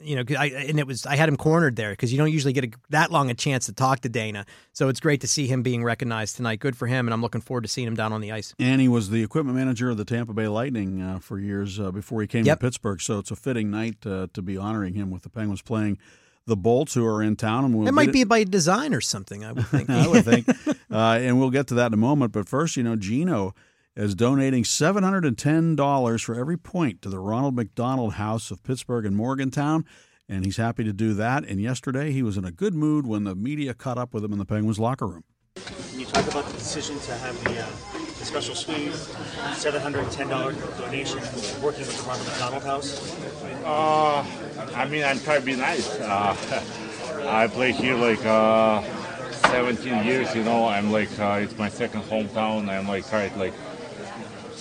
you know, I and it was I had him cornered there because you don't usually get a, that long a chance to talk to Dana. So it's great to see him being recognized tonight. Good for him, and I'm looking forward to seeing him down on the ice. And he was the equipment manager of the Tampa Bay Lightning uh, for years uh, before he came yep. to Pittsburgh. So it's a fitting night uh, to be honoring him with the Penguins playing the Bolts, who are in town. And we'll it might be by design or something. I would think. I would think, uh, and we'll get to that in a moment. But first, you know, Gino is donating $710 for every point to the Ronald McDonald House of Pittsburgh and Morgantown and he's happy to do that. And yesterday, he was in a good mood when the media caught up with him in the Penguins locker room. Can you talk about the decision to have the, uh, the special suite, $710 donation, working with the Ronald McDonald House? Uh, I mean, I'm trying to be nice. Uh, I play here like uh, 17 years, you know. I'm like, uh, it's my second hometown. I'm like, trying like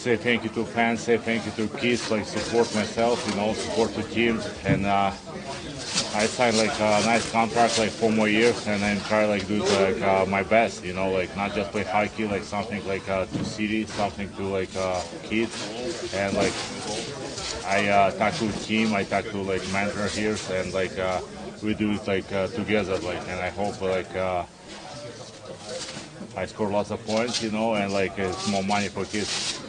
say thank you to fans, say thank you to kids, like support myself, you know, support the team, and uh, I signed like a nice contract, like four more years, and then try like do like uh, my best, you know, like not just play hockey, like something like uh, to city, something to like uh, kids, and like I uh, talk to team, I talk to like mentor here, and like uh, we do it like uh, together, like, and I hope like. Uh, I score lots of points, you know, and like it's more money for kids.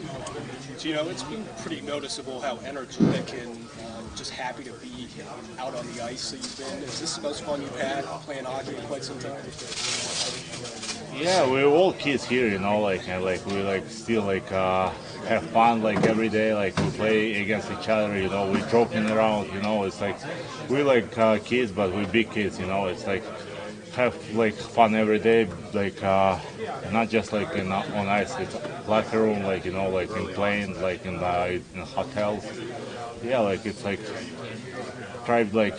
You know, it's been pretty noticeable how energetic and um, just happy to be out on the ice that you've been. Is this the most fun you've had playing hockey in quite some time? Yeah, we're all kids here, you know, like and like we like still like uh, have fun like every day. Like we play against each other, you know, we're joking around, you know. It's like we're like uh, kids, but we're big kids, you know. It's like have like fun every day, like uh, not just like in, on ice, it's locker room, like you know, like in plane, like in, uh, in hotels. yeah, like it's like try like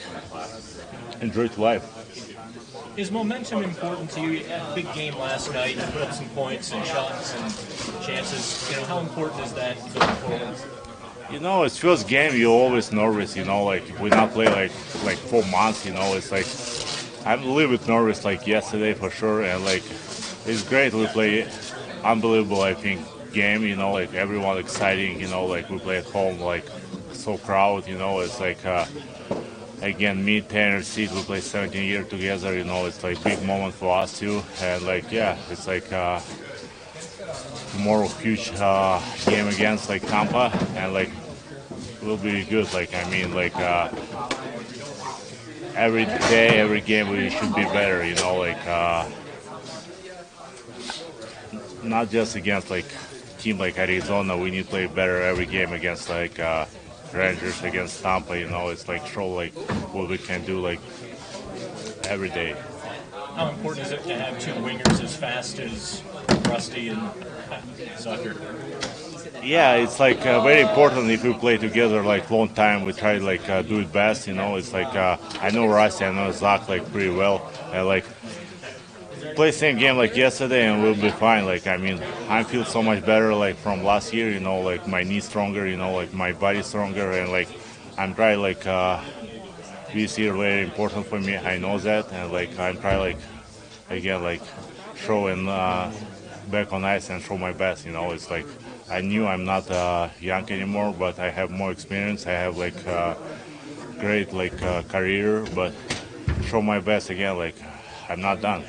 enjoy life. Is momentum important to you? You had a big game last night. You put up some points and shots and chances. You know, how important is that going forward? You know, it's first game. You're always nervous. You know, like we not play like like four months. You know, it's like I'm a little bit nervous. Like yesterday for sure, and like it's great. We play unbelievable. I think game. You know, like everyone exciting. You know, like we play at home. Like so crowd. You know, it's like. Uh, again, me, Tanger, Seed, we play 17 years together. You know, it's like big moment for us too. And like, yeah, it's like uh, tomorrow huge uh, game against like Tampa, and like will be good. Like I mean, like uh, every day, every game, we should be better. You know, like uh, not just against like team like Arizona. We need to play better every game against like. Uh, Rangers against Tampa, you know, it's like show like what we can do like every day. How important is it to have two wingers as fast as Rusty and Zucker? Yeah, it's like uh, very important if we play together like long time. We try like uh, do it best, you know. It's like uh, I know Rusty, I know Zach like pretty well. I like play same game like yesterday and we'll be fine. Like I mean, I feel so much better like from last year. You know, like my knee stronger. You know, like my body stronger, and like I'm trying like uh, this year very important for me. I know that, and like I'm trying like again like showing uh, back on ice and show my best. You know, it's like I knew I'm not uh, young anymore, but I have more experience. I have like uh, great like uh, career, but show my best again. Like I'm not done.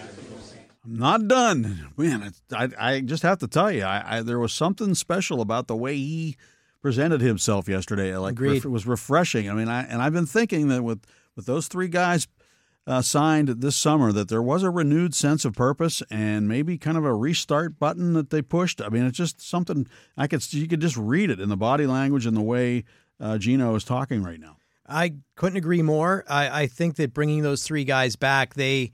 I'm not done, man. I I just have to tell you, I, I there was something special about the way he presented himself yesterday. Like Agreed. it was refreshing. I mean, I and I've been thinking that with with those three guys uh, signed this summer, that there was a renewed sense of purpose and maybe kind of a restart button that they pushed. I mean, it's just something I could you could just read it in the body language and the way uh, Gino is talking right now. I couldn't agree more. I, I think that bringing those three guys back, they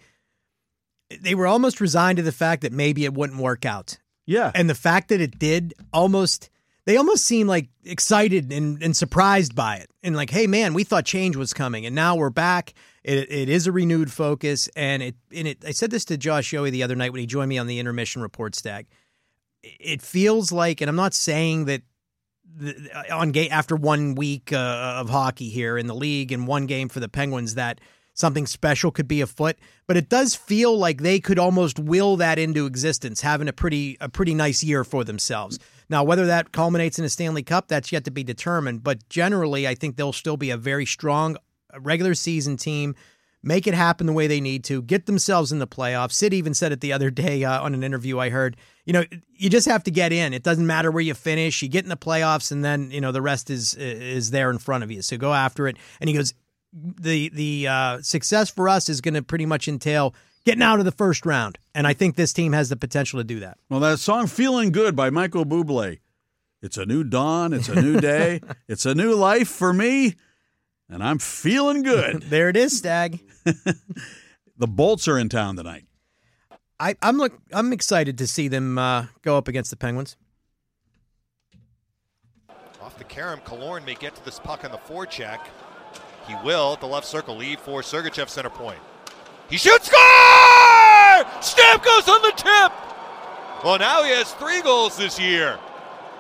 they were almost resigned to the fact that maybe it wouldn't work out. Yeah. And the fact that it did almost they almost seem like excited and, and surprised by it. And like, hey man, we thought change was coming and now we're back. It, it is a renewed focus. And it and it I said this to Josh Yohe the other night when he joined me on the intermission report stack It feels like, and I'm not saying that the, on game after one week uh, of hockey here in the league and one game for the Penguins that something special could be afoot. But it does feel like they could almost will that into existence, having a pretty a pretty nice year for themselves. Now, whether that culminates in a Stanley Cup, that's yet to be determined. But generally, I think they'll still be a very strong regular season team. Make it happen the way they need to. Get themselves in the playoffs. Sid even said it the other day uh, on an interview I heard. You know, you just have to get in. It doesn't matter where you finish. You get in the playoffs, and then you know the rest is is there in front of you. So go after it. And he goes, the the uh, success for us is going to pretty much entail getting out of the first round, and I think this team has the potential to do that. Well, that song "Feeling Good" by Michael Bublé. It's a new dawn. It's a new day. it's a new life for me, and I'm feeling good. there it is, Stag. the Bolts are in town tonight. I, I'm look. I'm excited to see them uh, go up against the Penguins. Off the carom, Killorn may get to this puck on the forecheck. He will at the left circle lead for Sergachev center point. He shoots, score! Stamkos on the tip. Well, now he has three goals this year.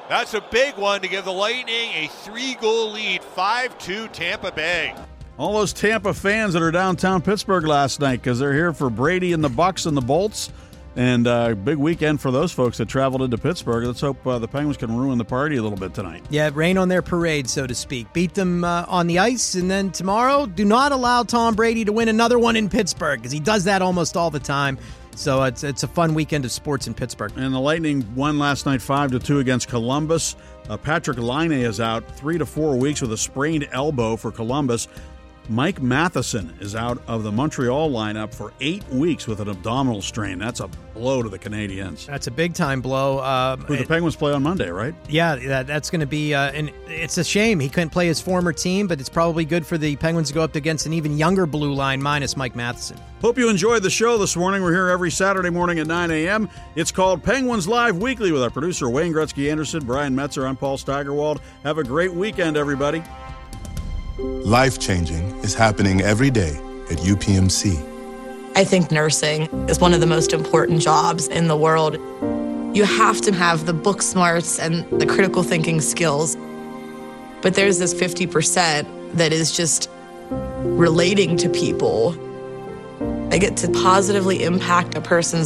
That's a big one to give the Lightning a three-goal lead, 5-2 Tampa Bay. All those Tampa fans that are downtown Pittsburgh last night because they're here for Brady and the Bucks and the Bolts. And uh, big weekend for those folks that traveled into Pittsburgh. Let's hope uh, the Penguins can ruin the party a little bit tonight. Yeah, rain on their parade, so to speak. Beat them uh, on the ice, and then tomorrow, do not allow Tom Brady to win another one in Pittsburgh because he does that almost all the time. So it's it's a fun weekend of sports in Pittsburgh. And the Lightning won last night five to two against Columbus. Uh, Patrik Laine is out three to four weeks with a sprained elbow for Columbus. Mike Matheson is out of the Montreal lineup for eight weeks with an abdominal strain. That's a blow to the Canadiens. That's a big time blow. Um, Who the Penguins play on Monday, right? Yeah, that, that's going to be, uh, and it's a shame he couldn't play his former team, but it's probably good for the Penguins to go up against an even younger blue line minus Mike Matheson. Hope you enjoyed the show this morning. We're here every Saturday morning at 9 a.m. It's called Penguins Live Weekly with our producer Wayne Gretzky Anderson, Brian Metzer. I'm Paul Steigerwald. Have a great weekend, everybody. Life changing is happening every day at UPMC. I think nursing is one of the most important jobs in the world. You have to have the book smarts and the critical thinking skills. But there's this 50% that is just relating to people. I get to positively impact a person's life.